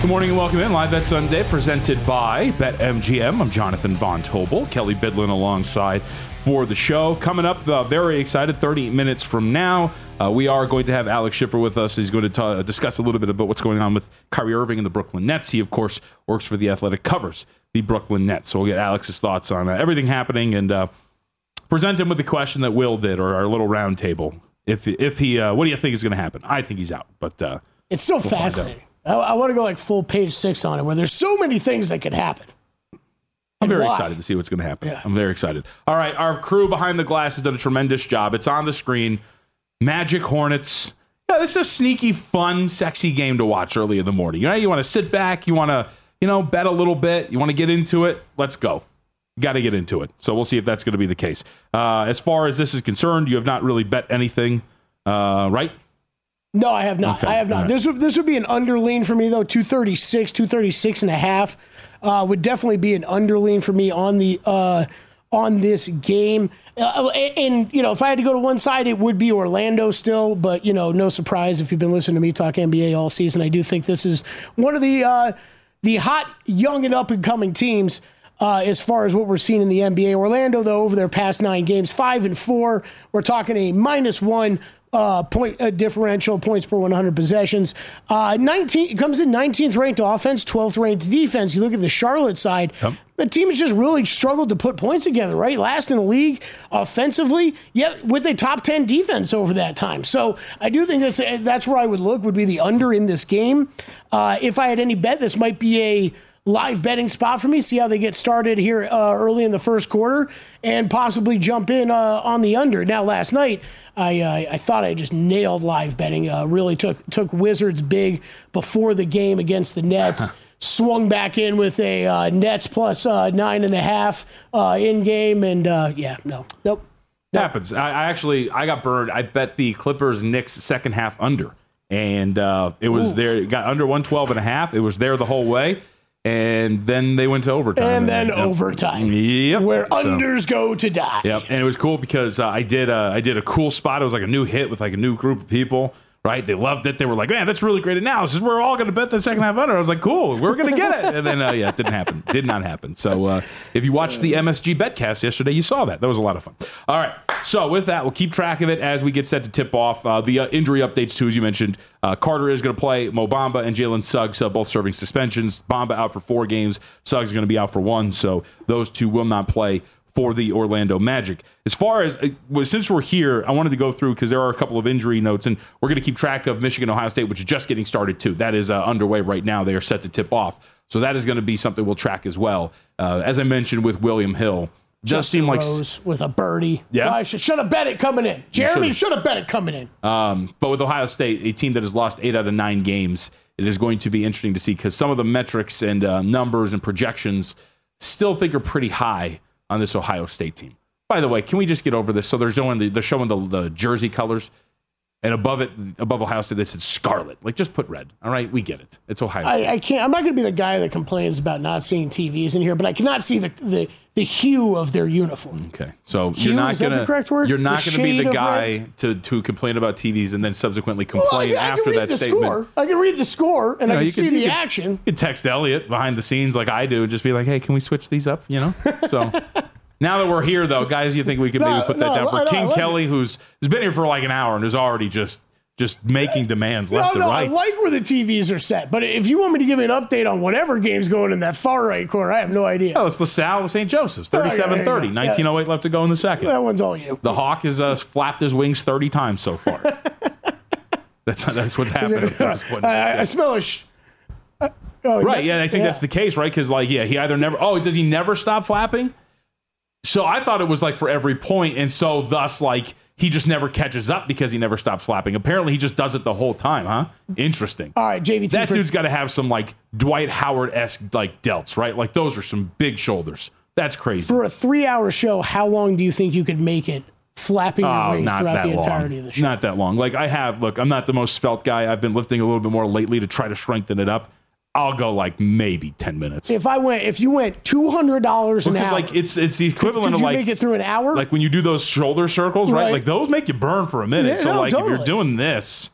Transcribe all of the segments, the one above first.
Good morning and welcome in. Live Bet Sunday presented by BetMGM. I'm Jonathan Von Tobel. Kelley Bydlon alongside for the show. Coming up, uh, very excited, 30 minutes from now, uh, we are going to have Alex Schiffer with us. He's going to ta- discuss a little bit about what's going on with Kyrie Irving and the Brooklyn Nets. He, of course, works for The Athletic, covers the Brooklyn Nets. So we'll get Alex's thoughts on uh, everything happening and uh, present him with the question that Will did, or our little round table. If, if he, uh, what do you think is going to happen? I think he's out, but uh, it's so we'll fascinating. I, I want to go like full page six on it, where there's so many things that could happen. I'm very why? excited to see what's going to happen. Yeah. I'm very excited. All right, our crew behind the glass has done a tremendous job. It's on the screen. Magic Hornets. Yeah, this is a sneaky, fun, sexy game to watch early in the morning. You know, you want to sit back, you want to, you know, bet a little bit, you want to get into it. Let's go. Got to get into it. So we'll see if that's going to be the case. Uh, as far as this is concerned, you have not really bet anything, uh, right? No, I have not. Okay, I have not. right. This would this would be an underlean for me though. 236, 236 and a half uh, would definitely be an underlean for me on the uh, on this game. Uh, and, and, you know, if I had to go to one side, it would be Orlando still. But you know, no surprise if you've been listening to me talk NBA all season. I do think this is one of the uh, the hot, young, and up and coming teams. Uh, as far as what we're seeing in the NBA, Orlando though over their past nine games, five and four. We're talking a minus one uh, point uh, differential, points per 100 possessions. Uh, 19 it comes in 19th ranked offense, 12th ranked defense. You look at the Charlotte side, the team has just really struggled to put points together. Right, last in the league offensively, yet with a top 10 defense over that time. So I do think that's that's where I would look would be the under in this game. Uh, if I had any bet, this might be a live betting spot for me. See how they get started here uh, early in the first quarter, and possibly jump in uh, on the under. Now, last night I uh, I thought I just nailed live betting. Uh, really took took Wizards big before the game against the Nets. Swung back in with a uh, Nets plus uh, nine and a half uh, in game, and uh, yeah, no, nope. happens. I, I actually I got burned. I bet the Clippers Knicks second half under, and uh, it was Oof. there. It got under 112 and a half. It was there the whole way, and then they went to overtime. And then Yep. overtime, Yep. where So- unders go to die. Yep, and it was cool because uh, I did uh, I did a cool spot. It was like a new hit with like a new group of people. Right, they loved it. They were like, "Man, that's really great analysis. We're all going to bet the second half under." I was like, "Cool, we're going to get it." And then, uh, yeah, it didn't happen. Did not happen. So, uh, if you watched the MSG Betcast yesterday, you saw that. That was a lot of fun. All right, So with that, we'll keep track of it as we get set to tip off. Uh, the uh, injury updates too, as you mentioned. Uh, Carter is going to play. Mo Bamba and Jalen Suggs uh, both serving suspensions. Bamba out for four games. Suggs is going to be out for one. So those two will not play for the Orlando Magic. As far as uh, since we're here, I wanted to go through because there are a couple of injury notes, and we're going to keep track of Michigan Ohio State, which is just getting started too. That is uh, underway right now. They are set to tip off. So that is going to be something we'll track as well. Uh, as I mentioned with William Hill, just seemed like Rose with a birdie. Yeah. Well, I should, should have bet it coming in. Jeremy should have bet it coming in. Um, but with Ohio State, a team that has lost eight out of nine games, it is going to be interesting to see because some of the metrics and uh, numbers and projections still think are pretty high on this Ohio State team. By the way, can we just get over this? So they're showing the, they're showing the, the jersey colors, and above it, above Ohio State, they said scarlet. Like just put red. All right, we get it. It's Ohio State. I, I can't. I'm not going to be the guy that complains about not seeing TVs in here, but I cannot see the the, the hue of their uniform. Okay, so Hue, you're not gonna correct word? you're not gonna be the guy to to complain about TVs and then subsequently Well, I, complain I after can read that the statement. score. I can read the score and You know, I can you see the could- action. You could text Elliot behind the scenes like I do, and just be like, "Hey, can we switch these up?" You know. So now that we're here, though, guys, you think we could maybe No, put that no, down for I King like Kelly, who's who's been here for like an hour and is already just just making demands left no, no, I right. like where the TVs are set, but if you want me to give you an update on whatever game's going in that far right corner, I have no idea. oh, it's LaSalle with St. Joseph's, Oh, yeah, 37-30, go. 1908 left to go in the second. That one's all you. The Hawk has uh, flapped his wings 30 times so far. that's that's what's happening. at this point. I, I- I smell a. Sh- uh, oh, Right. Yeah, I think that's the case, right? Because like, yeah, he either never. Oh, does he never stop flapping? So I thought it was like for every point, and so thus like he just never catches up because he never stops flapping. Apparently, he just does it the whole time, huh? Interesting. All right, JVT. That for- dude's got to have some like Dwight Howard esque like delts, right? Like those are some big shoulders. That's crazy. for a three-hour show, how long do you think you could make it flapping your Oh, wings throughout the long. entirety of the show? Not that long. Like I have. Look, I'm not the most svelte guy. I've been lifting a little bit more lately to try to strengthen it up. I'll go like maybe ten minutes. if I went, if you went two hundred dollars an hour, like it's it's the equivalent could of you like make it through an hour? like when you do those shoulder circles, right? Right. Like those make you burn for a minute. Yeah, so no, like if you're doing this,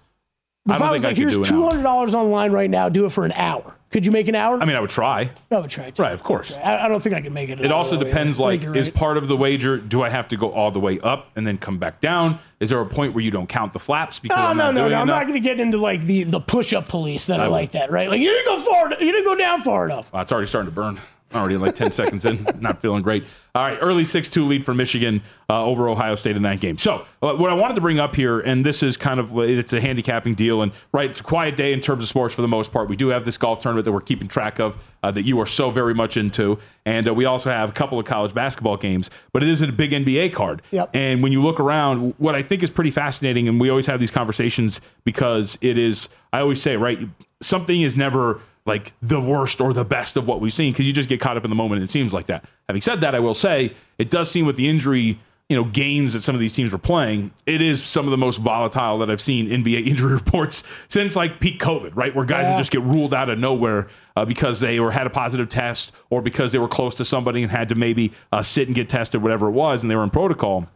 I if don't I, think was I like, could here's two hundred dollars online right now, do it for an hour. Could you make an hour? I mean, I would try. I would try. To. Right, of course. I, I don't think I can make it. an It also depends. Like, you're is part of the wager? Do I have to go all the way up and then come back down? Is there a point where you don't count the flaps because No, I'm no, no, no. I'm not going to get into like the the push up police that I are will. like that, right? Like you didn't go far, you didn't go down far enough. Wow, it's already starting to burn. Already like 10 seconds in. Not feeling great. All right, early 6 2 lead for Michigan uh, over Ohio State in that game. So, uh, what I wanted to bring up here, and this is kind of it's a handicapping deal, and right, it's a quiet day in terms of sports for the most part. We do have this golf tournament that we're keeping track of uh, that you are so very much into, and uh, we also have a couple of college basketball games, but it isn't a big NBA card. Yep. And when you look around, what I think is pretty fascinating, and we always have these conversations because it is, I always say, right, something is never like the worst or the best of what we've seen because you just get caught up in the moment. And it seems like that. Having said that, I will say it does seem with the injury, you know, games that some of these teams are playing, it is some of the most volatile that I've seen NBA injury reports since like peak COVID, right? Where guys Yeah. would just get ruled out of nowhere uh, because they were had a positive test or because they were close to somebody and had to maybe uh, sit and get tested, whatever it was, and they were in protocol.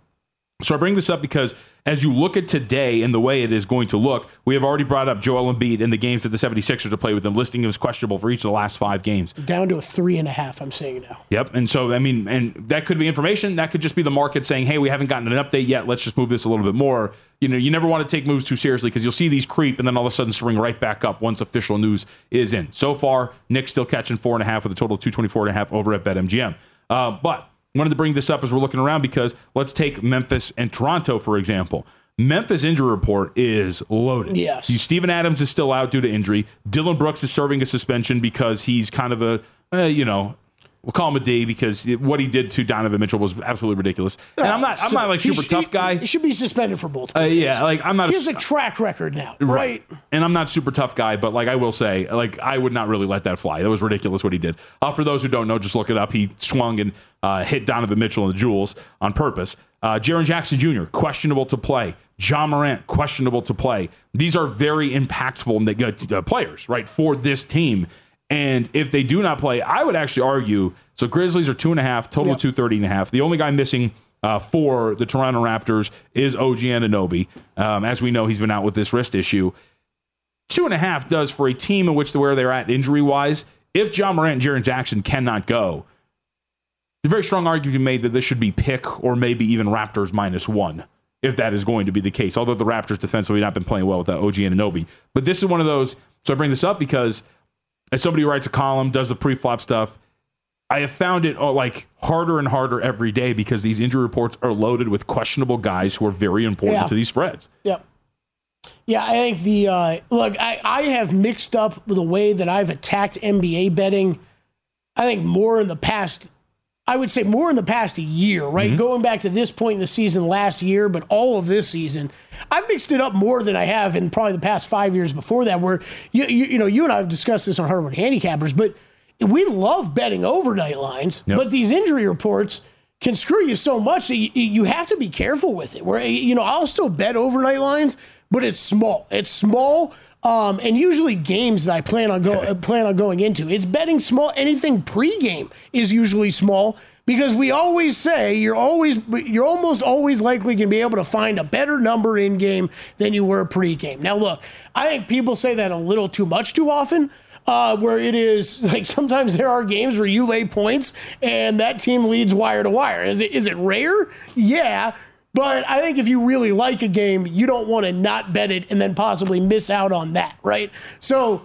So I bring this up because as you look at today and the way it is going to look, we have already brought up Joel Embiid and the games that the 76ers have played with them, listing him as questionable for each of the last five games. Down to a three and a half. I'm saying now. Yep. And so, I mean, and that could be information. That could just be the market saying, hey, we haven't gotten an update yet. Let's just move this a little bit more. You know, you never want to take moves too seriously because you'll see these creep and then all of a sudden swing right back up once official news is in. So far, Knicks still catching four and a half with a total of 224 and a half over at BetMGM. Uh, but wanted to bring this up as we're looking around because let's take Memphis and Toronto, for example. Memphis injury report is loaded. Yes. You, Steven Adams is still out due to injury. Dillon Brooks is serving a suspension because he's kind of a, uh, you know, we'll call him a D because it- what he did to Donovan Mitchell was absolutely ridiculous. And I'm not, I'm not like super tough guy. He should be suspended for both. Uh, yeah, like I'm not. he has a, a track record now, right? And I'm not super tough guy, but like I will say, like I would not really let that fly. That was ridiculous what he did. Uh, for those who don't know, just look it up. He swung and uh, hit Donovan Mitchell in the jewels on purpose. Uh, Jaren Jackson Jr. questionable to play. Ja Morant questionable to play. These are very impactful uh, players, right, for this team. And if they do not play, I would actually argue. So Grizzlies are two and a half, total Yep. of two thirty and a half. The only guy missing uh, for the Toronto Raptors is OG Anunoby. Um, as we know, he's been out with this wrist issue. Two and a half does for a team in which the where they're at injury wise. If Ja Morant and Jaren Jackson cannot go, a very strong argument made that this should be pick or maybe even Raptors minus one if that is going to be the case. Although the Raptors defensively not been playing well without OG Anunoby. But this is one of those. So I bring this up because as somebody who writes a column, does the pre-flop stuff, I have found it uh, like harder and harder every day because these injury reports are loaded with questionable guys who are very important Yeah. to these spreads. Yep. Yeah, I think the uh, look. I, I have mixed up the way that I've attacked NBA betting. I think more in the past. I would say more in the past year, right? Mm-hmm. Going back to this point in the season last year, but all of this season, I've mixed it up more than I have in probably the past five years before that. Where you you, you know you and I have discussed this on Hardwood Handicappers, but we love betting overnight lines, Yep. but these injury reports can screw you so much that you, you have to be careful with it. Where you know I'll still bet overnight lines, but it's small. It's small, um, and usually games that I plan on go uh, plan on going into. It's betting small. Anything pregame is usually small because we always say you're always you're almost always likely going to be able to find a better number in game than you were pregame. Now look, I think people say that a little too much too often uh, where it is like sometimes there are games where you lay points and that team leads wire to wire. Is it is it rare? Yeah. But I think if you really like a game, you don't want to not bet it and then possibly miss out on that, right? So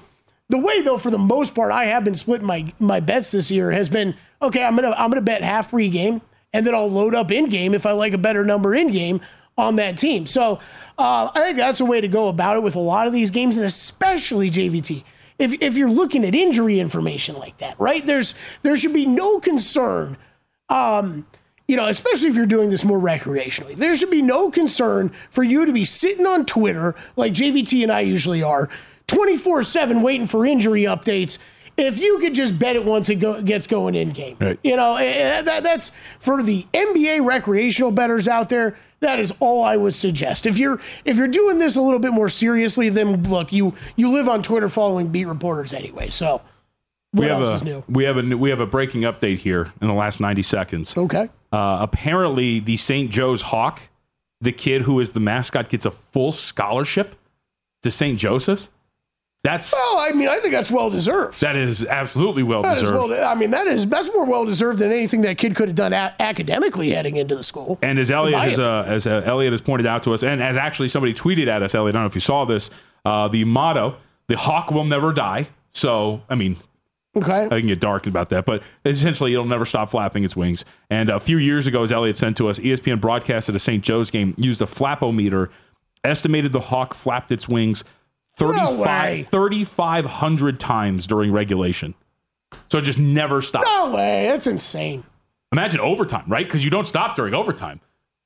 the way though, for the most part, I have been splitting my my bets this year has been okay. I'm gonna I'm gonna bet half pregame and then I'll load up in game if I like a better number in game on that team. So uh, I think that's a way to go about it with a lot of these games, and especially JVT. If if you're looking at injury information like that, right? There's there should be no concern um, you know, especially if you're doing this more recreationally, there should be no concern for you to be sitting on Twitter like JVT and I usually are, 24 7 waiting for injury updates. If you could just bet it once it go, gets going in game, Right. you know, eh, eh, that, that's for the NBA recreational betters out there. That is all I would suggest. If you're if you're doing this a little bit more seriously, then look, you you live on Twitter following beat reporters anyway. So we have a is new? we have a new- we have a breaking update here in the last 90 seconds. Okay. Uh, apparently, the St. Joe's Hawk, the kid who is the mascot, gets a full scholarship to St. Joseph's. That's Well, I mean, I think that's well deserved. that is absolutely well That deserved. well. I mean, that is that's more well deserved than anything that kid could have done a- academically heading into the school. And as Elliot has, uh, as uh, Elliot has pointed out to us, and as actually somebody tweeted at us, Elliot, I don't know if you saw this, uh, the motto, "The hawk will never die." So, I mean, Okay. I can get dark about that, but essentially, it'll never stop flapping its wings. And a few years ago, as Elliot sent to us, ESPN broadcasted a St. Joe's game, used a flapometer, estimated the hawk flapped its wings 35 way. 3,500 times during regulation. So it just never stops. No way. That's insane. Imagine overtime, right? Because you don't stop during overtime.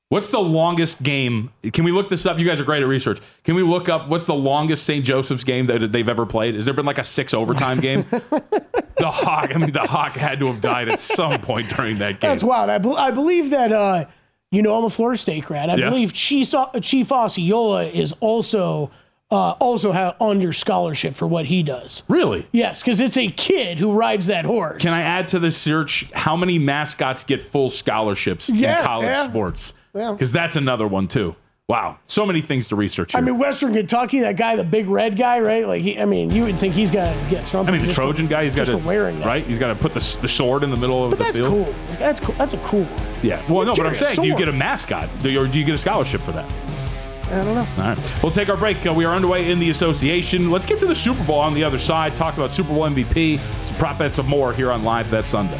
What's the longest game? Can we look this up? You guys are great at research. Can we look up what's the longest St. Joseph's game that they've ever played? Has there been like a six overtime game? the Hawk, I mean, the Hawk had to have died at some point during that game. That's wild. I, bel I believe that. Uh, you know, I'm a Florida State grad. I Yeah. believe Chief, Chief Osceola is also uh, also ha- under scholarship for what he does. Really? Yes, because it's a kid who rides that horse. Can I add to the search how many mascots get full scholarships Yeah, in college yeah. sports? Yeah. Because that's another one too. Wow, so many things to research here. I mean, Western Kentucky, that guy, the big red guy, right? Like, he, I mean, you would think he's got to get something. I mean, the for- Trojan guy, he's got to wearing that. right. He's got to put the, the sword in the middle of But the that's field. cool. Like, that's cool. That's a cool. one. Yeah. Well, no, but I'm saying, do you get a mascot, do you, or do you get a scholarship for that? I don't know. All right. We'll take our break. Uh, we are underway in the association. Let's get to the Super Bowl on the other side. Talk about Super Bowl MVP, some prop bets, and more here on Live Bet Sunday.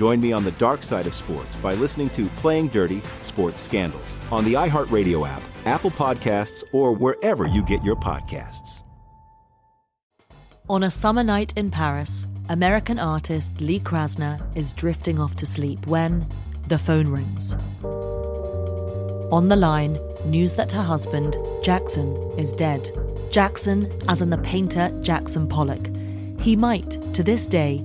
Join me on the dark side of sports by listening to Playing Dirty Sports Scandals on the iHeartRadio app, Apple Podcasts, or wherever you get your podcasts. On a summer night in Paris, American artist Lee Krasner is drifting off to sleep when the phone rings. On the line, news that her husband, Jackson, is dead. Jackson, as in the painter Jackson Pollock. He might, to this day,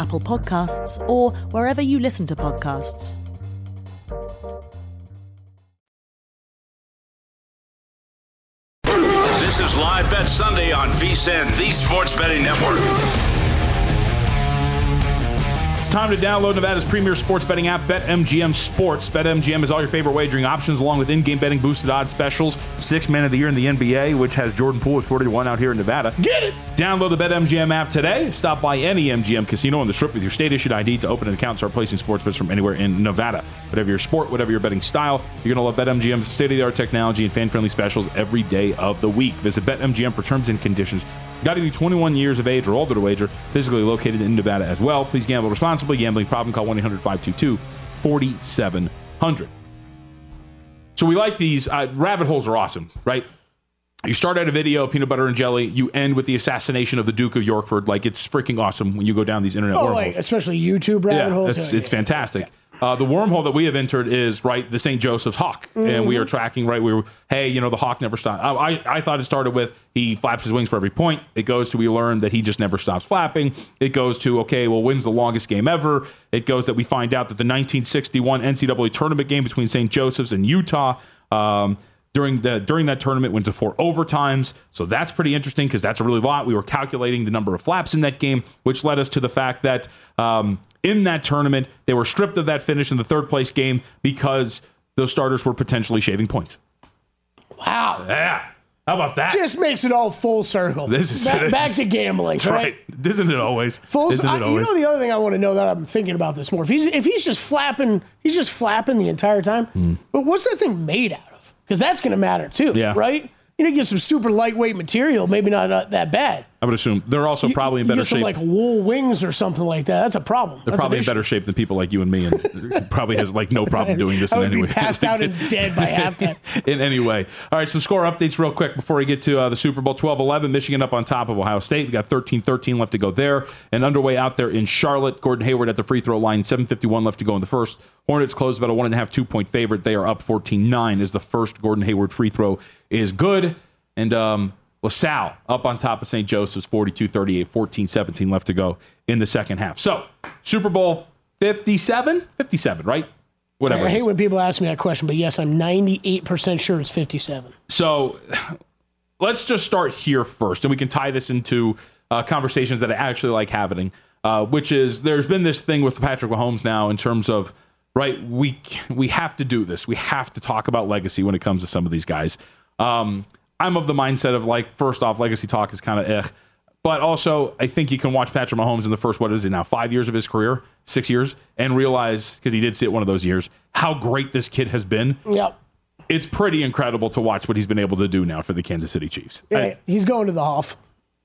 Apple Podcasts, or wherever you listen to podcasts. This is Live Bet Sunday on VSIN, the Sports Betting Network. It's time to download Nevada's premier sports betting app, BetMGM Sports. BetMGM is all your favorite wagering options, along with in-game betting boosted odds specials. Six man of the year in the NBA, which has Jordan Poole at 40 to 1 out here in Nevada. Get it! Download the BetMGM app today. Stop by any MGM casino on the strip with your state-issued ID to open an account and start placing sports bets from anywhere in Nevada. Whatever your sport, whatever your betting style, you're going to love BetMGM's state-of-the-art technology and fan-friendly specials every day of the week. Visit BetMGM for terms and conditions. Got to be 21 years of age or older to wager. Physically located in Nevada as well. Please gamble responsibly. Gambling problem? Call 1-800-522-4700. So we like these. Uh, rabbit holes are awesome, right? You start out a video, peanut butter and jelly. You end with the assassination of the Duke of Yorkford. Like it's freaking awesome when you go down these internet Oh, wormholes. like especially YouTube rabbit yeah, holes. It's, Yeah, it's yeah. fantastic. Uh, the wormhole that we have entered is right the St. Joseph's Hawk, and we Mhm. are tracking right. We were hey, you know the Hawk never stops. I, I I thought it started with he flaps his wings for every point. It goes to we learn that he just never stops flapping. It goes to okay, well, wins the longest game ever. It goes that we find out that the 1961 NCAA tournament game between St. Joseph's and Utah. Um, during the during that tournament went to four overtimes. So that's pretty interesting because that's a really lot. We were calculating the number of flaps in that game, which led us to the fact that um, in that tournament they were stripped of that finish in the third place game because those starters were potentially shaving points. Wow. Yeah. How about that? Just makes it all full circle. This is back, this back to gambling, That's right? right. Isn't it always? Full. Isn't it I, you know the other thing I want to know that I'm thinking about this more. If he's if he's just flapping, he's just flapping the entire time. Hmm. But what's that thing made out of? Because that's going to matter too, Yeah. right? You know, get some super lightweight material, maybe not uh, that bad. I would assume they're also probably in better shape. like wool wings or something like that. That's a problem. they're That's probably in better shape than people like you and me, and probably has like no problem doing this I in any be way. passed out and dead by halftime. in any way. All right, some score updates real quick before we get to uh, the Super Bowl 12 11. Michigan up on top of Ohio State. We got 13 13 left to go there. And underway out there in Charlotte. Gordon Hayward at the free throw line, 7.51 left to go in the first. Hornets close about a one and a half, two point favorite. They are up 14 9 as the first Gordon Hayward free throw is good. And um, LaSalle up on top of St. Joseph's, 42 38, 14 17 left to go in the second half. So, Super Bowl 57? 57, right? Whatever. I hate when people ask me that question, but yes, I'm 98% sure it's 57. So let's just start here first, and we can tie this into uh, conversations that I actually like having, uh, which is there's been this thing with Patrick Mahomes now in terms of right we we have to do this, we have to talk about legacy when it comes to some of these guys. Um, I'm of the mindset of like first off, legacy talk is kind of eh. But also, I think you can watch Patrick Mahomes in the first, what is it now, five years of his career, six years, and realize, because he did sit one of those years, how great this kid has been Yep. it's pretty incredible to watch what he's been able to do now for the Kansas City Chiefs. Yeah, I- he's going to the Hoff.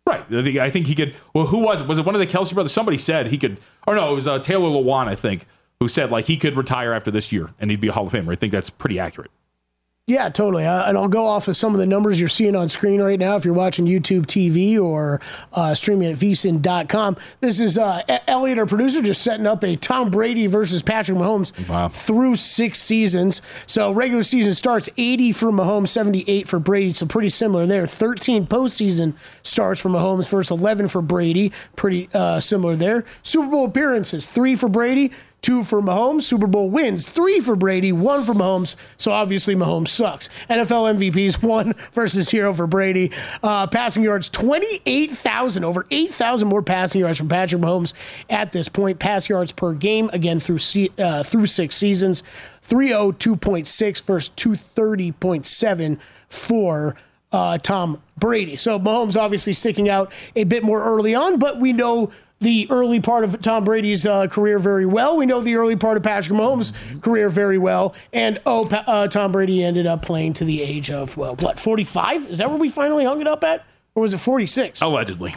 right. I think, I think he could. Well, who was it? Was it one of the Kelce brothers? Somebody said he could. Or no, it was uh, Taylor Lewan, I think, who said like he could retire after this year and he'd be a Hall of Famer. I think that's pretty accurate. Yeah, totally. Uh, and I'll go off of some of the numbers you're seeing on screen right now if you're watching YouTube TV or uh, streaming at vsin.com. This is uh, Elliot, our producer, just setting up a Tom Brady versus Patrick Mahomes through six seasons. So regular season starts 80 for Mahomes, 78 for Brady. So pretty similar there. 13 postseason starts for Mahomes versus 11 for Brady. Pretty uh, similar there. Super Bowl appearances, three for Brady. Two for Mahomes. Super Bowl wins. Three for Brady. One for Mahomes. So obviously Mahomes sucks. NFL MVPs. One versus hero for Brady. Uh, passing yards. Twenty-eight thousand. Over eight thousand more passing yards from Patrick Mahomes at this point. Pass yards per game again through uh, through six seasons. 302.6 versus 230.7 for uh, Tom Brady. So Mahomes obviously sticking out a bit more early on, but we know the early part of Tom Brady's uh, career very well. We know the early part of Patrick Mahomes' career very well. And oh, Pa- uh, Tom Brady ended up playing to the age of, well, what, 45? Is that where we finally hung it up at? Or was it 46? Allegedly.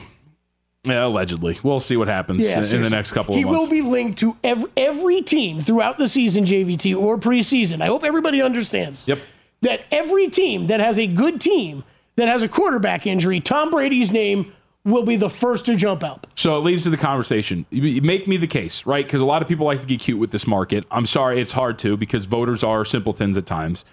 Yeah, allegedly. We'll see what happens in- in the next couple He of months. He will be linked to every, every team throughout the season, JVT, or preseason. I hope everybody understands Yep. that every team that has a good team that has a quarterback injury, Tom Brady's name will be the first to jump out. So it leads to the conversation. Make me the case, right? Because a lot of people like to get cute with this market. I'm sorry, it's hard to because voters are simpletons at times.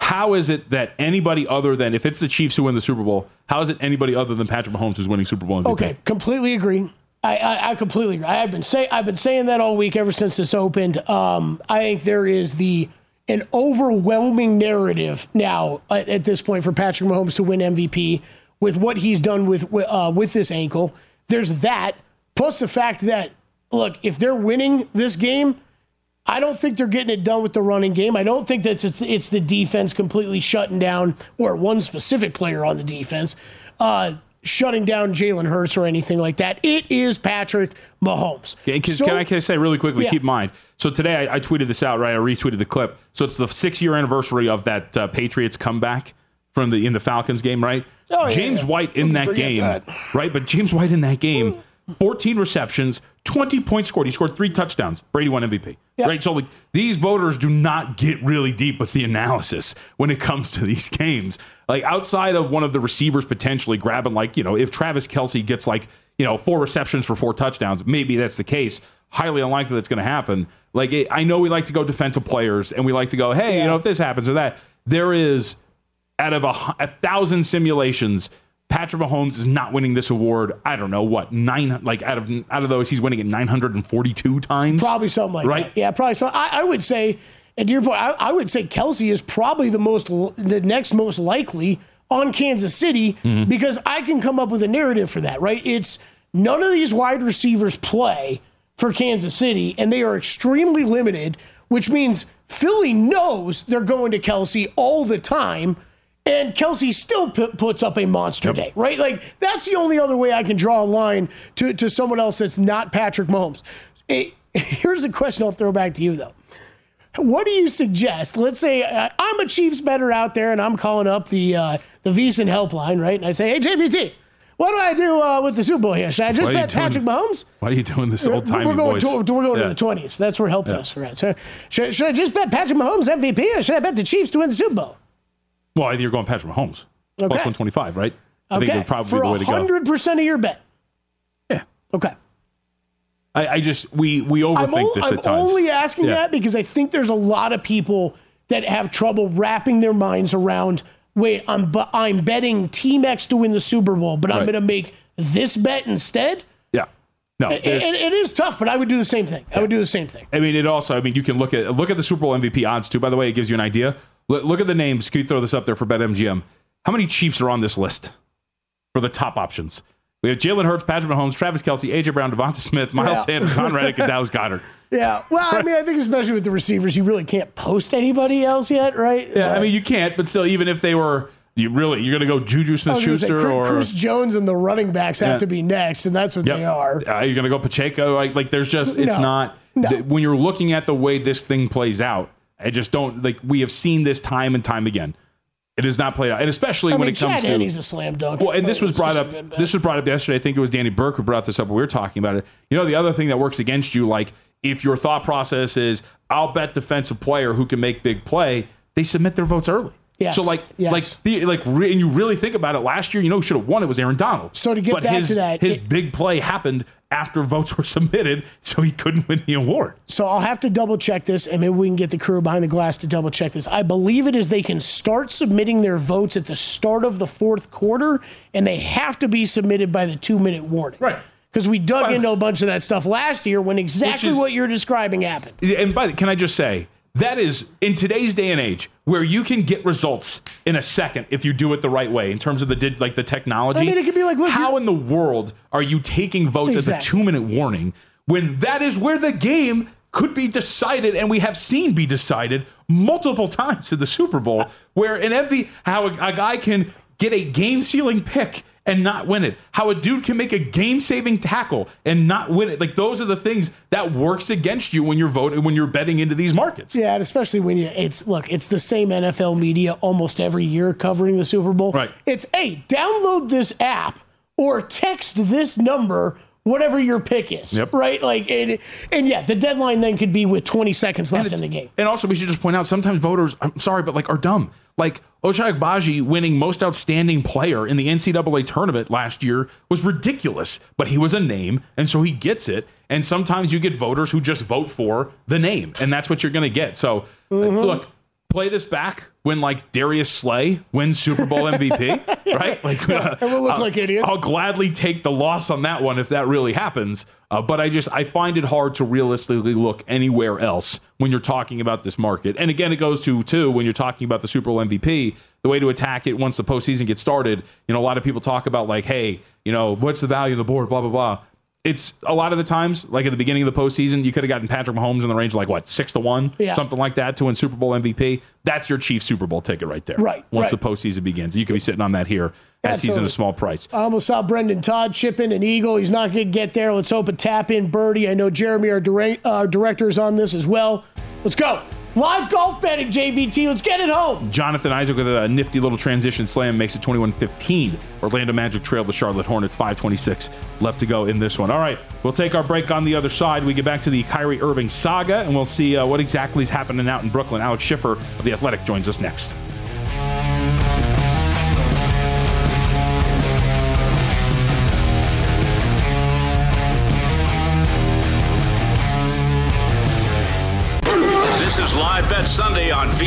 How is it that anybody other than if it's the Chiefs who win the Super Bowl, how is it anybody other than Patrick Mahomes who's winning Super Bowl MVP? Okay, completely agree. I, I, I completely agree. I've been say I've been saying that all week ever since this opened. Um, I think there is the an overwhelming narrative now at, at this point for Patrick Mahomes to win MVP with what he's done with uh, with this ankle. There's that plus the fact that look, if they're winning this game, I don't think they're getting it done with the running game. I don't think that it's, it's the defense completely shutting down, or one specific player on the defense, uh, shutting down Jalen Hurts or anything like that. It is Patrick Mahomes. 'cause So- can, I, can I say really quickly, Yeah. keep in mind. So today I, I tweeted this out, right? I retweeted the clip. So it's the six year anniversary of that uh, Patriots comeback from the in the Falcons game, right? Oh, James yeah. White in that game, that? right? But James White in that game, 14 receptions, 20 points scored. He scored three touchdowns. Brady won MVP. Right. So like these voters do not get really deep with the analysis when it comes to these games. Like outside of one of the receivers potentially grabbing, like, you know, if Travis Kelce gets like, you know, four receptions for four touchdowns, maybe that's the case. Highly unlikely that's going to happen. Like it, I know we like to go defensive players and we like to go, hey, you know, if this happens or that, there is out of a, a thousand simulations, Patrick Mahomes is not winning this award. I don't know what nine like out of out of those, he's winning it 942 times. Probably something like Right. that. Yeah, probably so. I, I would say, and to your point, I, I would say Kelce is probably the most, the next most likely on Kansas City Mm-hmm. because I can come up with a narrative for that. Right? It's none of these wide receivers play for Kansas City, and they are extremely limited, which means Philly knows they're going to Kelce all the time. And Kelce still p- puts up a monster day, right? Like that's the only other way I can draw a line to, to someone else that's not Patrick Mahomes. Eh, here's a question I'll throw back to you though. What do you suggest? Let's say uh, I'm a Chiefs better out there, and I'm calling up the uh, the VSiN helpline, right? And I say, "Hey, JVT, what do I do uh, with the Super Bowl here? Should I just bet Patrick doing? Mahomes? Why are you doing this old timey We're going, voice? to, we're going Yeah. to the twenties. That's where help Yeah. us. Right. So should, should I just bet Patrick Mahomes MVP, or should I bet the Chiefs to win the Super Bowl? Well, either you're going Patrick Mahomes. Plus Okay. 125, right? I think Okay, would probably for be the way to go. hundred percent of your bet. Yeah. Okay. I, I just, we, we overthink I'm, this I'm at times. only asking Yeah. that because I think there's a lot of people that have trouble wrapping their minds around. Wait, I'm bu- I'm betting Team X to win the Super Bowl, but I'm going to make this bet instead. Yeah. No, It- it- it is tough, but I would do the same thing. I would do the same thing. I mean, it also. I mean, you can look at look at the Super Bowl MVP odds too. By the way, it gives you an idea. Look, look at the names. Can you throw this up there for BetMGM? How many Chiefs are on this list for the top options? We have Jalen Hurts, Patrick Mahomes, Travis Kelce, AJ Brown, Devonta Smith, Miles Yeah. Sanders, Con Reddick, and Dallas Goedert. Yeah. Well, I mean, I think especially with the receivers, you really can't post anybody else yet, right? Yeah, I mean, you can't. But still, even if they were, you really you're going to go Juju I was gonna say, Smith-Schuster Chris, or Chris Jones and the running backs have Yeah. to be next, and that's what Yep. they are. Uh, you're going to go Pacheco. Like, like there's just it's No. not No. th- when you're looking at the way this thing plays out. I just don't like. We have seen this time and time again. It has not played out, and especially I when mean, it comes Chad to Henney's a slam dunk. Well, and this was brought up. just a good bet. This was brought up yesterday. I think it was Danny Burke who brought this up when we were talking about it. You know, the other thing that works against you, like if your thought process is, "I'll bet defensive player who can make big play," they submit their votes early. Yes. So like, Yes. like, the, like, re- and you really think about it. Last year, you know, who should have won. It was Aaron Donald. So to get but back his, to that, his it- big play happened after votes were submitted, so he couldn't win the award. So I'll have to double check this, and maybe we can get the crew behind the glass to double check this. I believe it is they can start submitting their votes at the start of the fourth quarter, and they have to be submitted by the two minute warning. Right. Because we dug into a bunch of that stuff last year when exactly is- what you're describing happened. And by the, can I just say that is in today's day and age where you can get results in a second if you do it the right way in terms of the did like the technology. I mean, it could be like, look, how in the world are you taking votes as a two minute warning when that is where the game could be decided and we have seen be decided multiple times in the Super Bowl uh, where an MV how a, a guy can get a game sealing pick and not win it. How a dude can make a game saving tackle and not win it. Like those are the things that works against you when you're voting when you're betting into these markets. Yeah, and especially when you it's look, it's the same NFL media almost every year covering the Super Bowl. Right. It's hey, download this app or text this number, whatever your pick is. Yep. Right? Like and, and yeah, the deadline then could be with 20 seconds left in the game. And also, we should just point out sometimes voters, I'm sorry, but like are dumb. Like Ochai Agbaji winning most outstanding player in the NCAA tournament last year was ridiculous, but he was a name, and so he gets it. And sometimes you get voters who just vote for the name, and that's what you're going to get. So, Mm-hmm. look, play this back when like Darius Slay wins Super Bowl MVP, right? Like, and we'll look I'll- like idiots. I'll gladly take the loss on that one if that really happens. Uh, but I just I find it hard to realistically look anywhere else when you're talking about this market. And again, it goes to too when you're talking about the Super Bowl MVP. The way to attack it once the postseason gets started. You know, a lot of people talk about like, hey, you know, what's the value of the board? Blah blah blah. It's a lot of the times, like at the beginning of the postseason, you could have gotten Patrick Mahomes in the range of like what six to one, Yeah. something like that, to win Super Bowl MVP. That's your Chiefs Super Bowl ticket right there. Right, Once right. the postseason begins, you could be sitting on that here Yeah, as he's in a small price. I almost saw Brendon Todd chipping an eagle. He's not going to get there. Let's hope a tap in birdie. I know Jeremy, our dire- uh, director, is on this as well. Let's go. Live golf betting, JVT. Let's get it home. Jonathan Isaac with a nifty little transition slam makes it 21 15. Orlando Magic trail the Charlotte Hornets, 526 left to go in this one. All right, we'll take our break on the other side. We get back to the Kyrie Irving saga, and we'll see uh, what exactly is happening out in Brooklyn. Alex Schiffer of The Athletic joins us next.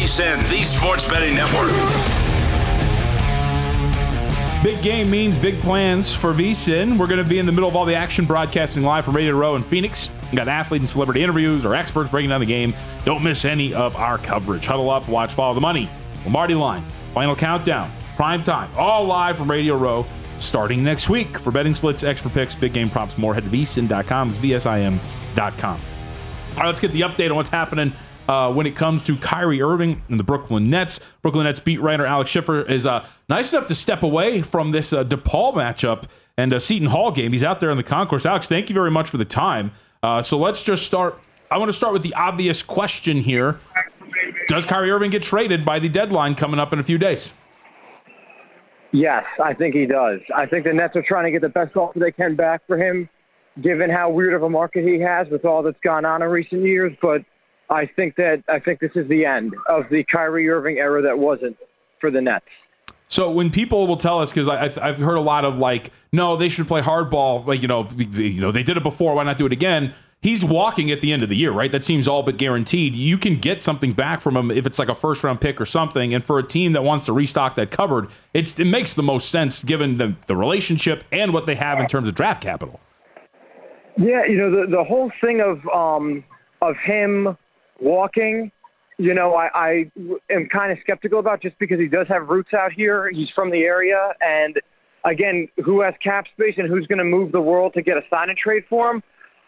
VSIN, the Sports Betting Network. Big game means big plans for VSIN. We're going to be in the middle of all the action broadcasting live from Radio Row in Phoenix. We've got athlete and celebrity interviews, our experts breaking down the game. Don't miss any of our coverage. Huddle up, watch, follow the money. Lombardi line, final countdown, prime time, all live from Radio Row starting next week. For betting splits, expert picks, big game props, more, head to vsin.com. It's vsin.com. All right, let's get the update on what's happening uh, when it comes to Kyrie Irving and the Brooklyn Nets. Brooklyn Nets beat writer Alex Schiffer is uh, nice enough to step away from this uh, DePaul matchup and uh, Seton Hall game. He's out there in the concourse. Alex, thank you very much for the time. Uh, so let's just start. I want to start with the obvious question here. Does Kyrie Irving get traded by the deadline coming up in a few days? Yes, I think he does. I think the Nets are trying to get the best offer they can back for him, given how weird of a market he has with all that's gone on in recent years. But I think that I think this is the end of the Kyrie Irving era that wasn't for the Nets. So when people will tell us, because I've heard a lot of like, no, they should play hardball. Like you know, you know, they did it before. Why not do it again? He's walking at the end of the year, right? That seems all but guaranteed. You can get something back from him if it's like a first round pick or something. And for a team that wants to restock that cupboard, it's, it makes the most sense given the, the relationship and what they have in terms of draft capital. Yeah, you know the the whole thing of um, of him walking you know, I, I am kind of skeptical about just because he does have roots out here. He's from the area, and again, who has cap space and who's going to move the world to get a sign and trade for him?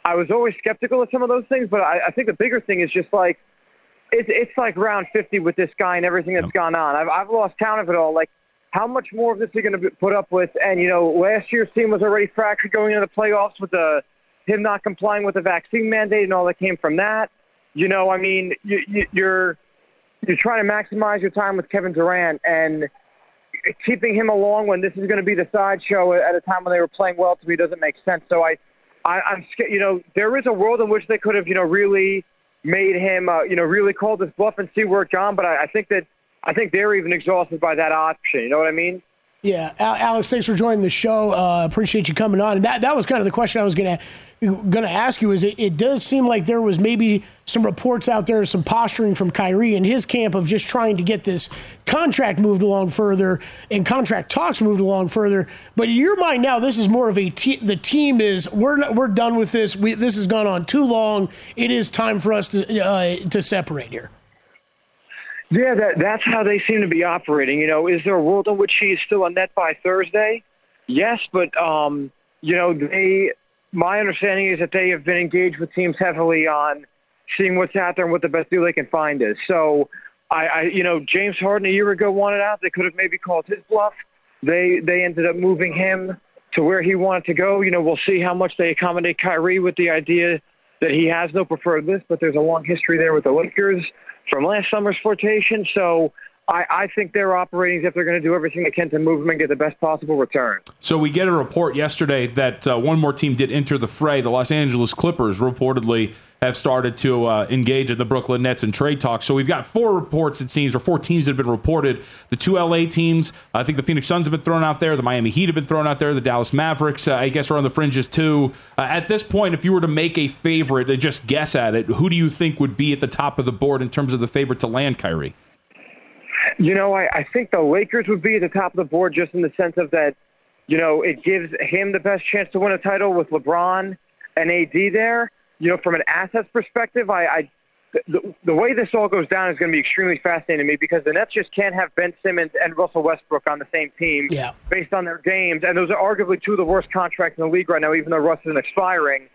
I was always skeptical of some of those things, but I, I think the bigger thing is just like it's it's like round 50 with this guy and everything that's gone on. I've I've lost count of it all. Like how much more of this are you going to put up with? And you know, last year's team was already fractured going into the playoffs with the him not complying with the vaccine mandate and all that came from that. You know, I mean, you, you, you're you're trying to maximize your time with Kevin Durant and keeping him along when this is going to be the sideshow at a time when they were playing well to me doesn't make sense. So I, I I'm scared. You know, there is a world in which they could have, you know, really made him, uh, you know, really called this bluff and see where it gone. But I, I think that I think they're even exhausted by that option. You know what I mean? Yeah, Alex, thanks for joining the show. Uh, appreciate you coming on. And that that was kind of the question I was gonna gonna ask you. Is it, it does seem like there was maybe some reports out there, some posturing from Kyrie and his camp of just trying to get this contract moved along further and contract talks moved along further. But in your mind now, this is more of a the team is we're not, we're done with this. We, this has gone on too long. It is time for us to uh, to separate here. Yeah, that, that's how they seem to be operating. You know, is there a world in which he's still a net by Thursday? Yes, but um, you know, they. My understanding is that they have been engaged with teams heavily on seeing what's out there and what the best deal they can find is. So, I, I you know, James Harden a year ago wanted out. They could have maybe called his bluff. They they ended up moving him to where he wanted to go. You know, we'll see how much they accommodate Kyrie with the idea that he has no preferred list, but there's a long history there with the Lakers from last summer's flirtation. So I, I think they're operating as if they're going to do everything they can to move him and get the best possible return. So we get a report yesterday that uh, one more team did enter the fray. The Los Angeles Clippers reportedly have started to uh, engage in the Brooklyn Nets in trade talks. So we've got four reports, it seems, or four teams that have been reported. The two LA teams, I think the Phoenix Suns have been thrown out there. The Miami Heat have been thrown out there. The Dallas Mavericks, uh, I guess, are on the fringes too. Uh, at this point, if you were to make a favorite and just guess at it, who do you think would be at the top of the board in terms of the favorite to land Kyrie? You know, I, I think the Lakers would be at the top of the board just in the sense of that, you know, it gives him the best chance to win a title with LeBron and AD there. You know, from an assets perspective, I, I the, the way this all goes down is going to be extremely fascinating to me because the Nets just can't have Ben Simmons and Russell Westbrook on the same team yeah. based on their games. And those are arguably two of the worst contracts in the league right now, even though Russ isn't expiring.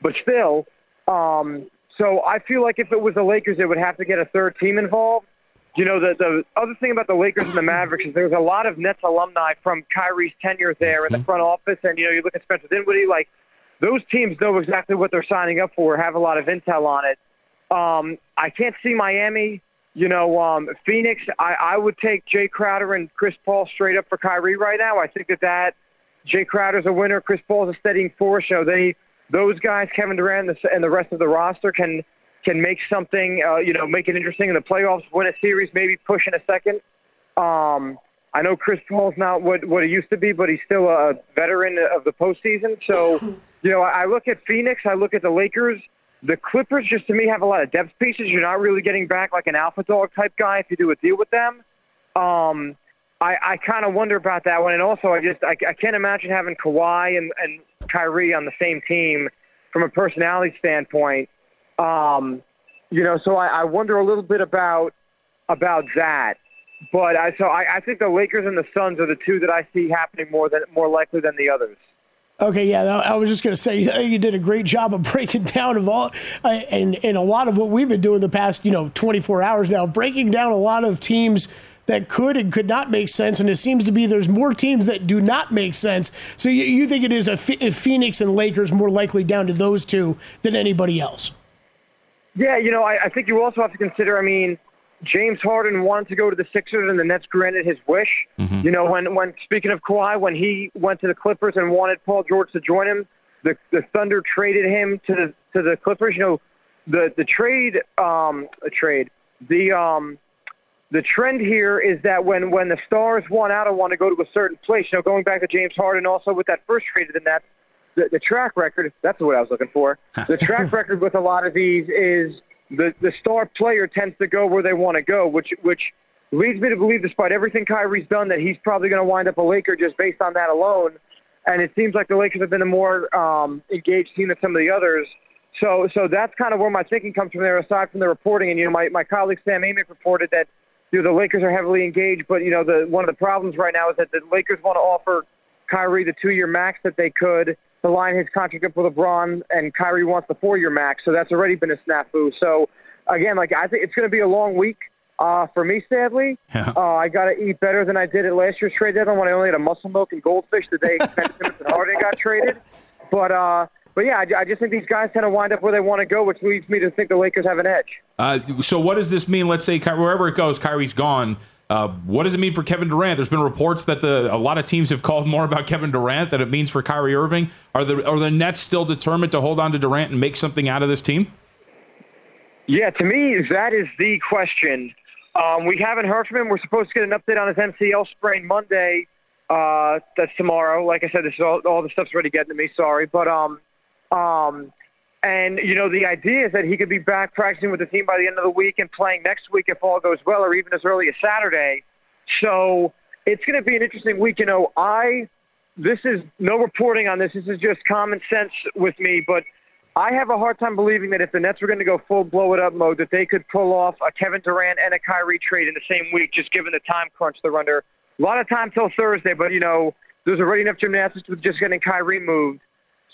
But still, um, so I feel like if it was the Lakers, it would have to get a third team involved you know, the, the other thing about the Lakers and the Mavericks is there's a lot of Nets alumni from Kyrie's tenure there in the front office. And, you know, you look at Spencer Dinwiddie, like, those teams know exactly what they're signing up for, have a lot of intel on it. Um, I can't see Miami. You know, um, Phoenix, I, I would take Jae Crowder and Chris Paul straight up for Kyrie right now. I think that that Jae Crowder's a winner. Chris Paul's a steadying force. So they, those guys, Kevin Durant and the, and the rest of the roster, can – can make something, uh, you know, make it interesting in the playoffs, win a series, maybe push in a second. Um, I know Chris Paul's not what what he used to be, but he's still a veteran of the postseason. So, you know, I look at Phoenix, I look at the Lakers. The Clippers, just to me, have a lot of depth pieces. You're not really getting back like an alpha dog type guy if you do a deal with them. Um, I, I kind of wonder about that one, and also I just I, I can't imagine having Kawhi and, and Kyrie on the same team from a personality standpoint. Um, you know, so I, I wonder a little bit about about that. But I so I, I think the Lakers and the Suns are the two that I see happening more than more likely than the others. Okay, yeah, I was just going to say you did a great job of breaking down of all, uh, and and a lot of what we've been doing the past you know 24 hours now, breaking down a lot of teams that could and could not make sense, and it seems to be there's more teams that do not make sense. So you, you think it is a, a Phoenix and Lakers more likely down to those two than anybody else? Yeah, you know, I, I think you also have to consider. I mean, James Harden wanted to go to the Sixers and the Nets granted his wish. Mm-hmm. You know, when when speaking of Kawhi, when he went to the Clippers and wanted Paul George to join him, the the Thunder traded him to the to the Clippers. You know, the the trade um a trade the um the trend here is that when when the stars want out and want to go to a certain place, you know, going back to James Harden, also with that first trade to the Nets, the, the track record. That's what I was looking for. The track record with a lot of these is the the star player tends to go where they want to go, which which leads me to believe, despite everything Kyrie's done, that he's probably going to wind up a Laker just based on that alone. And it seems like the Lakers have been a more um, engaged team than some of the others. So so that's kind of where my thinking comes from there. Aside from the reporting, and you know, my my colleague Sam Amick reported that you know the Lakers are heavily engaged, but you know the one of the problems right now is that the Lakers want to offer Kyrie the two-year max that they could to line his contract up with LeBron, and Kyrie wants the four-year max, so that's already been a snafu. So again, like I think it's going to be a long week uh, for me. Sadly, Yeah. uh, I got to eat better than I did at last year's trade deadline when I only had a muscle milk and goldfish the day Simmons and Harden got traded. But uh, but yeah, I, I just think these guys kind of wind up where they want to go, which leads me to think the Lakers have an edge. Uh, so what does this mean? Let's say Ky- wherever it goes, Kyrie's gone. Uh, what does it mean for Kevin Durant? There's been reports that the a lot of teams have called more about Kevin Durant than it means for Kyrie Irving. Are the are the Nets still determined to hold on to Durant and make something out of this team? Yeah, to me, that is the question. Um, we haven't heard from him. We're supposed to get an update on his MCL sprain Monday. Uh, that's tomorrow. Like I said, this is all, all the stuff's already getting to me. Sorry, but um, um, and you know the idea is that he could be back practicing with the team by the end of the week and playing next week if all goes well, or even as early as Saturday. So it's going to be an interesting week. You know, I this is no reporting on this. This is just common sense with me, but I have a hard time believing that if the Nets were going to go full blow it up mode, that they could pull off a Kevin Durant and a Kyrie trade in the same week, just given the time crunch they're under. A lot of time till Thursday, but you know, there's already enough gymnastics with just getting Kyrie moved.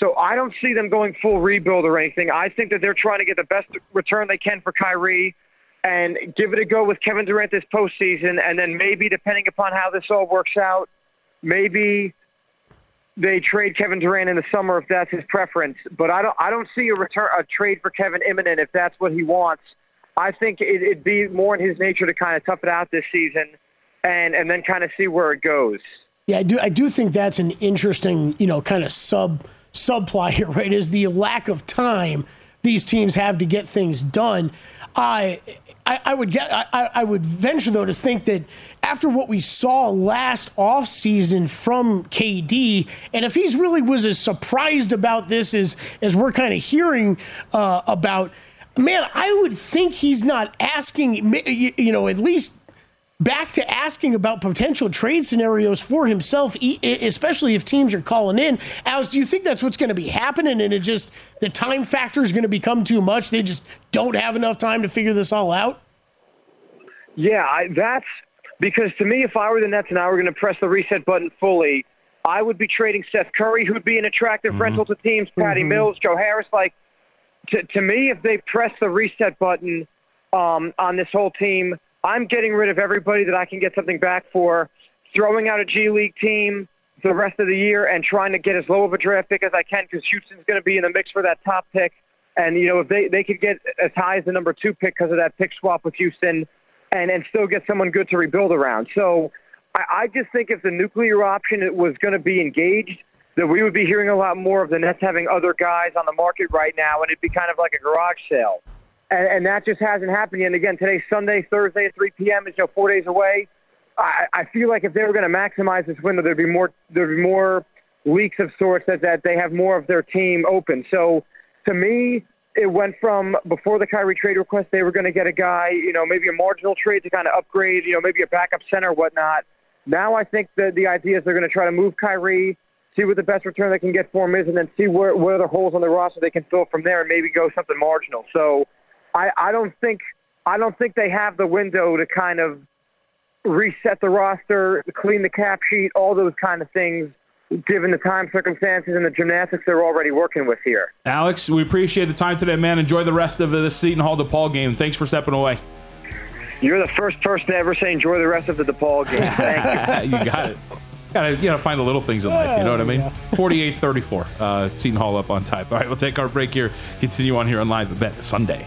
So I don't see them going full rebuild or anything. I think that they're trying to get the best return they can for Kyrie and give it a go with Kevin Durant this postseason, and then maybe depending upon how this all works out, maybe they trade Kevin Durant in the summer if that's his preference. But I don't I don't see a return a trade for Kevin imminent if that's what he wants. I think it, it'd be more in his nature to kind of tough it out this season, and and then kind of see where it goes. Yeah, I do. I do think that's an interesting, you know, kind of sub subplot here, right? Is the lack of time these teams have to get things done. I, I, I would get. I, I would venture though to think that after what we saw last offseason from KD, and if he's really was as surprised about this as as we're kind of hearing uh, about, man, I would think he's not asking. You you know, at least back to asking about potential trade scenarios for himself, e- especially if teams are calling in. Alex, do you think that's what's going to be happening? And it just, the time factor is going to become too much? They just don't have enough time to figure this all out? Yeah, I, that's because to me, if I were the Nets and I were going to press the reset button fully, I would be trading Seth Curry, who'd be an attractive rental to teams, Patty Mhm. Mills, Joe Harris. Like, to, to me, if they press the reset button um, on this whole team, I'm getting rid of everybody that I can get something back for, throwing out a G League team the rest of the year, and trying to get as low of a draft pick as I can because Houston's going to be in the mix for that top pick. And you know, if they they could get as high as the number two pick because of that pick swap with Houston, and and still get someone good to rebuild around. So I, I just think if the nuclear option was going to be engaged, that we would be hearing a lot more of the Nets having other guys on the market right now, and it'd be kind of like a garage sale. And, and that just hasn't happened yet. And again, today's Sunday, Thursday at 3 p.m. is you know four days away. I, I feel like if they were going to maximize this window, there'd be more there'd be more leaks of sorts that that they have more of their team open. So to me, it went from before the Kyrie trade request, they were going to get a guy, you know, maybe a marginal trade to kind of upgrade, you know, maybe a backup center or whatnot. Now I think that the idea is they're going to try to move Kyrie, see what the best return they can get for him is, and then see where where the holes on the roster they can fill from there, and maybe go something marginal. So I, I don't think I don't think they have the window to kind of reset the roster, clean the cap sheet, all those kind of things, given the time circumstances and the gymnastics they're already working with here. Alex, we appreciate the time today, man. Enjoy the rest of the Seton Hall DePaul game. Thanks for stepping away. You're the first person to ever say enjoy the rest of the DePaul game. Thank you. you got it. Gotta, you gotta find the little things in life. You know what I mean? 48 34. Uh, Seton Hall up on time. All right, we'll take our break here. Continue on here on Live Bet Sunday.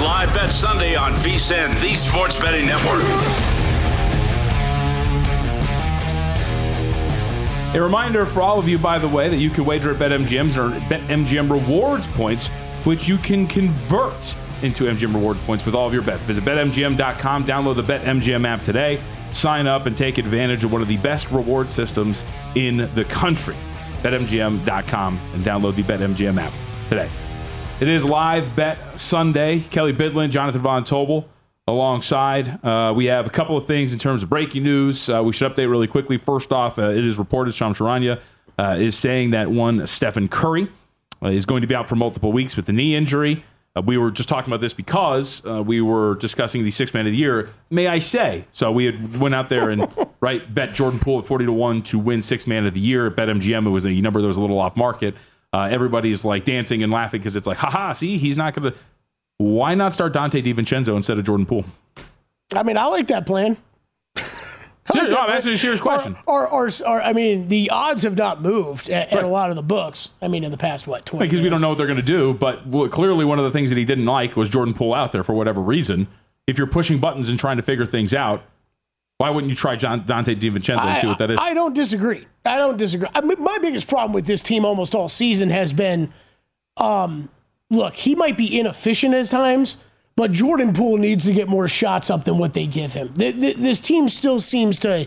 Live Bet Sunday on VSIN, the Sports Betting Network. A reminder for all of you, by the way, that you can wager at BetMGM's or BetMGM rewards points, which you can convert into MGM rewards points with all of your bets. Visit BetMGM.com, download the BetMGM app today, sign up, and take advantage of one of the best reward systems in the country. BetMGM.com and download the BetMGM app today. It is live bet Sunday. Kelley Bydlon, Jonathan Von Tobel alongside. Uh, we have a couple of things in terms of breaking news. Uh, we should update really quickly. First off, uh, it is reported Shams Charania uh, is saying that one Stephen Curry uh, is going to be out for multiple weeks with the knee injury. Uh, we were just talking about this because uh, we were discussing the six man of the year. May I say? So we had went out there and right bet Jordan Poole at forty to one to win six man of the year. Bet MGM it was a number that was a little off market. Uh, everybody's like dancing and laughing because it's like, haha, see, he's not going to. Why not start Donte DiVincenzo instead of Jordan Poole? I mean, I like that plan. Ser- no, that's a serious question. Or, or, or, or, I mean, the odds have not moved at, at a lot of the books. I mean, in the past, what, 20 Because we don't know what they're going to do. But well, clearly, one of the things that he didn't like was Jordan Poole out there for whatever reason. If you're pushing buttons and trying to figure things out, Why wouldn't you try John, Donte DiVincenzo and see what that is? I don't disagree. I don't disagree. I mean, my biggest problem with this team almost all season has been, um, look, he might be inefficient at times, but Jordan Poole needs to get more shots up than what they give him. Th- th- this team still seems to.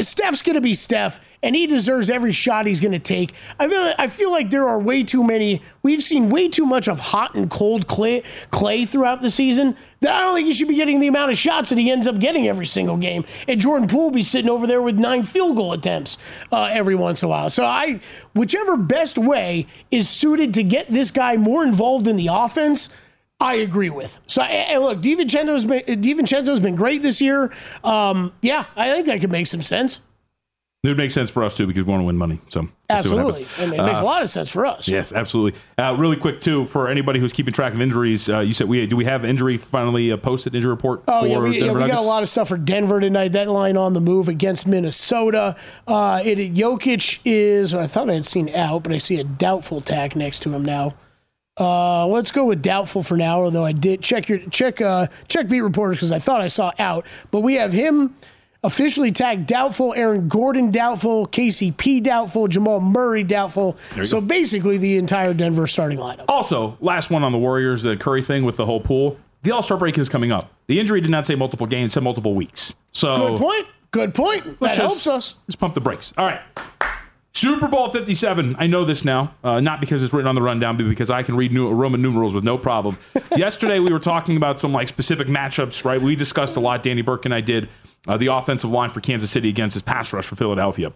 Steph's going to be Steph, and he deserves every shot he's going to take. I feel, I feel like there are way too many. We've seen way too much of hot and cold Klay, Klay throughout the season. That I don't think he should be getting the amount of shots that he ends up getting every single game. And Jordan Poole be sitting over there with nine field goal attempts uh, every once in a while. So I, whichever best way is suited to get this guy more involved in the offense. I agree with. So, and look, DiVincenzo's been, DiVincenzo's been great this year. Um, yeah, I think that could make some sense. It would make sense for us too because we want to win money. So absolutely, I mean, it makes uh, a lot of sense for us. Yes, absolutely. Uh, really quick too, for anybody who's keeping track of injuries, uh, you said we do we have injury finally uh, posted injury report? Oh for yeah, we, yeah, we got a lot of stuff for Denver tonight. That line on the move against Minnesota. Uh, it Jokic is. I thought I had seen out, but I see a doubtful tag next to him now. Uh, let's go with doubtful for now. Although I did check your check uh, check beat reporters because I thought I saw out, but we have him officially tagged doubtful. Aaron Gordon doubtful. KCP doubtful. Jamal Murray doubtful. So go. basically the entire Denver starting lineup. Also, last one on the Warriors, the Curry thing with the whole Poole. The All Star break is coming up. The injury did not say multiple games, said multiple weeks. So Good point. Good point. That Let's helps just- us. Let's pump the brakes. All right. Super Bowl 57. I know this now, uh, not because it's written on the rundown, but because I can read new, Roman numerals with no problem. Yesterday, we were talking about some like specific matchups, right? We discussed a lot. Danny Burke and I did uh, the offensive line for Kansas City against his pass rush for Philadelphia.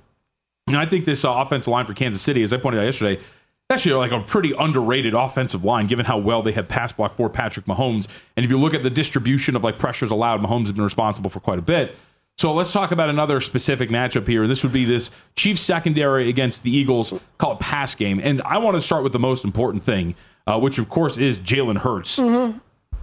And I think this uh, offensive line for Kansas City, as I pointed out yesterday, actually like a pretty underrated offensive line, given how well they have pass block for Patrick Mahomes. And if you look at the distribution of like pressures allowed, Mahomes has been responsible for quite a bit. So let's talk about another specific matchup here. This would be this Chiefs secondary against the Eagles, call it pass game. And I want to start with the most important thing, uh, which of course is Jalen Hurts.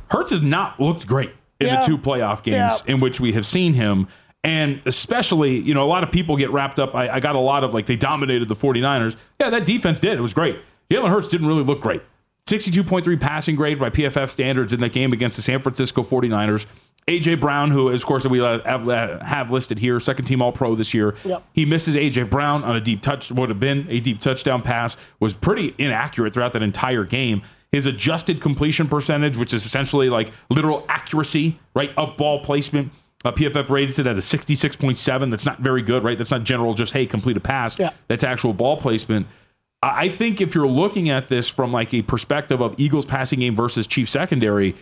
Hurts has not looked great in Yeah. the two playoff games Yeah. in which we have seen him. And especially, you know, a lot of people get wrapped up. I, I got a lot of like they dominated the 49ers. Yeah, that defense did. It was great. Jalen Hurts didn't really look great. 62.3 passing grade by PFF standards in that game against the San Francisco 49ers. AJ Brown, who, of course, we have, have listed here, second team All Pro this year. Yep. He misses AJ Brown on a deep touch, would have been a deep touchdown pass, was pretty inaccurate throughout that entire game. His adjusted completion percentage, which is essentially like literal accuracy, right, of ball placement. Uh, PFF rated it at a 66.7. That's not very good, right? That's not general, just, hey, complete a pass. Yeah. That's actual ball placement. I I think if you're looking at this from like a perspective of Eagles passing game versus Chiefs secondary,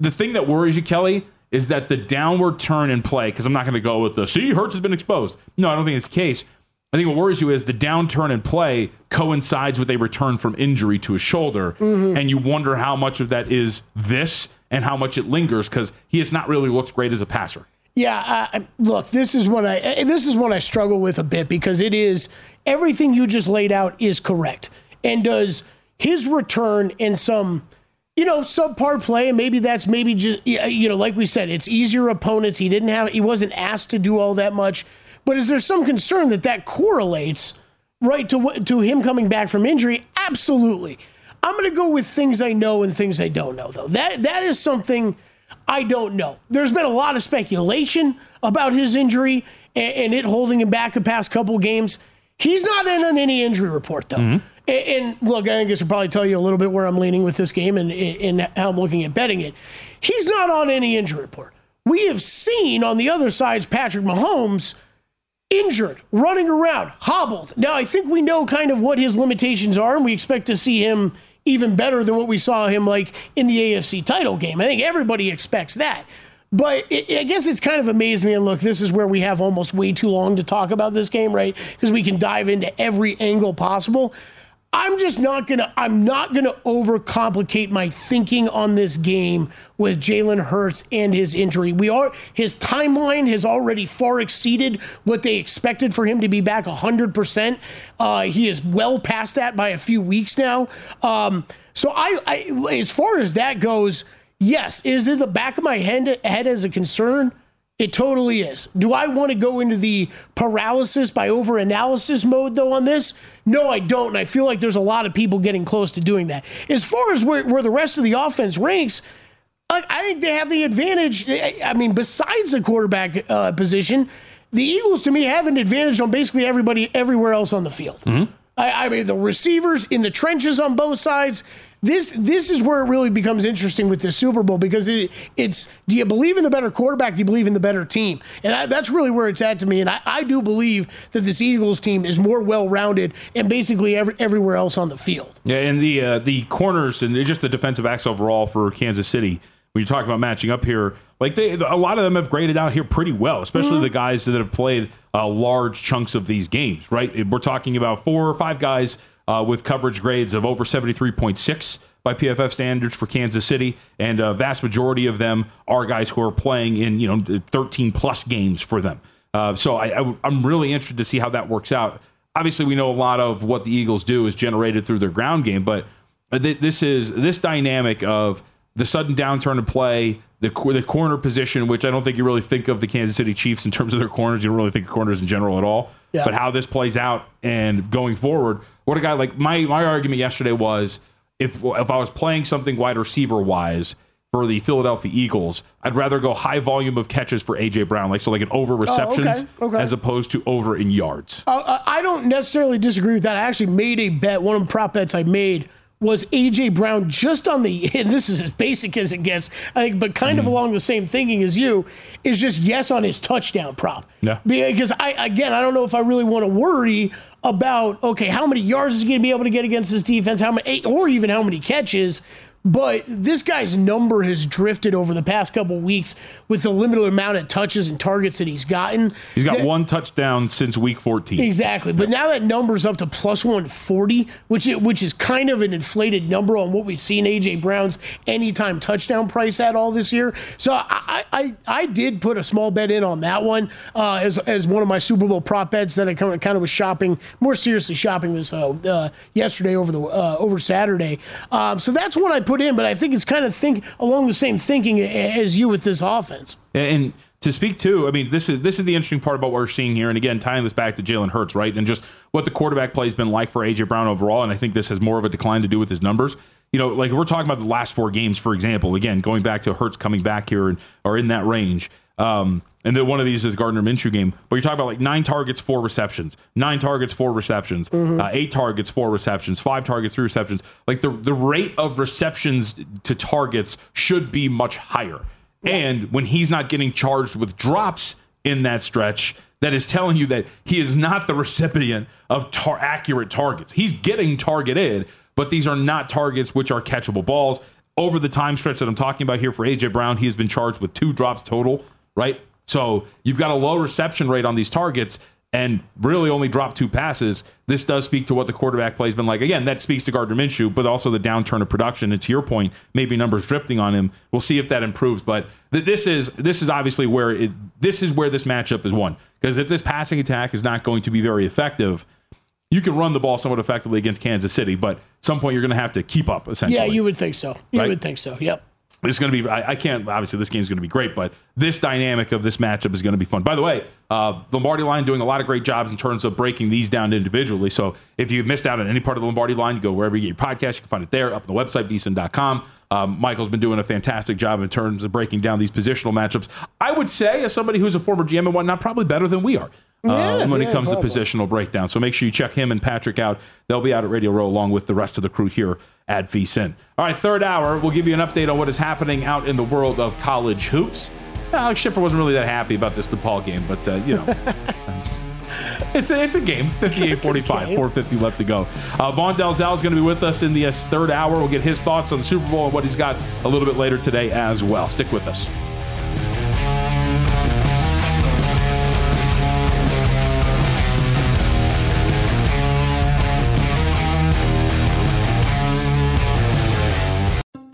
the thing that worries you, Kelly, is that the downward turn in play, because I'm not going to go with the see, Hurts has been exposed. No, I don't think it's the case. I think what worries you is the downturn in play coincides with a return from injury to his shoulder. Mm-hmm. And you wonder how much of that is this and how much it lingers because he has not really looked great as a passer. Yeah, I, I- look, this is what I eh, this is what I struggle with a bit because it is everything you just laid out is correct. And does his return and some you know subpar play and maybe that's maybe just uh, you know like we said it's easier opponents he didn't have he wasn't asked to do all that much but is there some concern that that correlates right to to him coming back from injury absolutely i'm going to go with things i know and things i don't know though that that is something I don't know. There's been a lot of speculation about his injury and, and it holding him back the past couple games. He's not in on any injury report though. Mm-hmm. And, and look, I guess I'll probably tell you a little bit where I'm leaning with this game and, and how I'm looking at betting it. He's not on any injury report. We have seen on the other side's Patrick Mahomes injured, running around, hobbled. Now, I think we know kind of what his limitations are, and we expect to see him even better than what we saw him like in the AFC title game. I think everybody expects that. But it, I guess it's kind of amazed me. And look, this is where we have almost way too long to talk about this game, right? Because we can dive into every angle possible. I'm just not gonna. I'm not gonna overcomplicate my thinking on this game with Jalen Hurts and his injury. We are his timeline has already far exceeded what they expected for him to be back 100. percent uh, He is well past that by a few weeks now. Um, so I, I, as far as that goes, yes, is it the back of my head, head as a concern? It totally is. Do I want to go into the paralysis by overanalysis mode though on this? No, I don't. And I feel like there's a lot of people getting close to doing that. As far as where, where the rest of the offense ranks, I I think they have the advantage. I I mean, besides the quarterback uh, position, the Eagles to me have an advantage on basically everybody everywhere else on the field. I, I mean, the receivers in the trenches on both sides. This this is where it really becomes interesting with the Super Bowl because it, it's do you believe in the better quarterback? Do you believe in the better team? And that, that's really where it's at to me. And I, I do believe that this Eagles team is more well rounded and basically every, everywhere else on the field. Yeah, and the uh, the corners and just the defensive backs overall for Kansas City. When you talk about matching up here, like they, a lot of them have graded out here pretty well, especially Mm-hmm. the guys that have played uh, large chunks of these games. Right, we're talking about four or five guys uh, with coverage grades of over seventy three point six by PFF standards for Kansas City, and a vast majority of them are guys who are playing in you know thirteen plus games for them. Uh, so I, I, I'm really interested to see how that works out. Obviously, we know a lot of what the Eagles do is generated through their ground game, but th- this is this dynamic of the sudden downturn in play, the the corner position, which I don't think you really think of the Kansas City Chiefs in terms of their corners. You don't really think of corners in general at all. Yeah. But how this plays out and going forward, what a guy like my my argument yesterday was if if I was playing something wide receiver wise for the Philadelphia Eagles, I'd rather go high volume of catches for AJ Brown, like so like an over receptions Oh, okay. as opposed to over in yards. Uh, I don't necessarily disagree with that. I actually made a bet. One of the prop bets I made was AJ Brown just on the, and this is as basic as it gets, I think, but kind of mm-hmm. along the same thinking as you, is just yes on his touchdown prop. Yeah. Because I, again, I don't know if I really want to worry about, okay, how many yards is he going to be able to get against this defense, how many, or even how many catches. But this guy's number has drifted over the past couple weeks with the limited amount of touches and targets that he's gotten. He's got That- one touchdown since week 14. Exactly, but now that number's up to plus 140, which it, which is kind of an inflated number on what we've seen AJ Brown's anytime touchdown price at all this year. So I I, I did put a small bet in on that one uh, as as one of my Super Bowl prop bets that I kind of kind of was shopping more seriously shopping this uh, uh, yesterday over the uh, over Saturday. Um, so that's one I put in, but I think it's kind of think along the same thinking as you with this offense. And to speak to, I mean, this is this is the interesting part about what we're seeing here. And again, tying this back to Jalen Hurts, right? And just what the quarterback play has been like for AJ Brown overall. And I think this has more of a decline to do with his numbers. You know, like we're talking about the last four games, for example. Again, going back to Hurts coming back here and or in that range. Um, and then one of these is Gardner Minshew game, but you're talking about like nine targets, four receptions, nine targets, four receptions, uh, eight targets, four receptions, five targets, three receptions. Like the the rate of receptions to targets should be much higher. And when he's not getting charged with drops in that stretch, that is telling you that he is not the recipient of tar- accurate targets. He's getting targeted, but these are not targets which are catchable balls. Over the time stretch that I'm talking about here for AJ Brown, he has been charged with two drops total, right? So you've got a low reception rate on these targets and really only dropped two passes. This does speak to what the quarterback play has been like. Again, that speaks to Gardner Minshew, but also the downturn of production. And to your point, maybe numbers drifting on him. We'll see if that improves. But th- this is this is obviously where it, this is where this matchup is won. Because if this passing attack is not going to be very effective, you can run the ball somewhat effectively against Kansas City, but at some point you're going to have to keep up. Essentially, Yeah, you would think so. You Right? would think so. Yep. It's going to be. I, I can't. Obviously, this game is going to be great, but this dynamic of this matchup is going to be fun. By the way, uh, Lombardi line doing a lot of great jobs in terms of breaking these down individually. So if you've missed out on any part of the Lombardi line, go wherever you get your podcast. You can find it there up on the website vsin.com. Um, Michael's been doing a fantastic job in terms of breaking down these positional matchups. I would say, as somebody who's a former GM and whatnot, probably better than we are. Uh, Yeah, when yeah, it comes probably. to positional breakdown. So make sure you check him and Patrick out. They'll be out at Radio Row along with the rest of the crew here at VSIN. All right, third hour, we'll give you an update on what is happening out in the world of college hoops. Alex Schiffer wasn't really that happy about this DePaul game, but uh, you know. It's a, it's a game. 58 45, 450 left to go. Uh, Vaughn Dalzell is going to be with us in the uh, third hour. We'll get his thoughts on the Super Bowl and what he's got a little bit later today as well. Stick with us.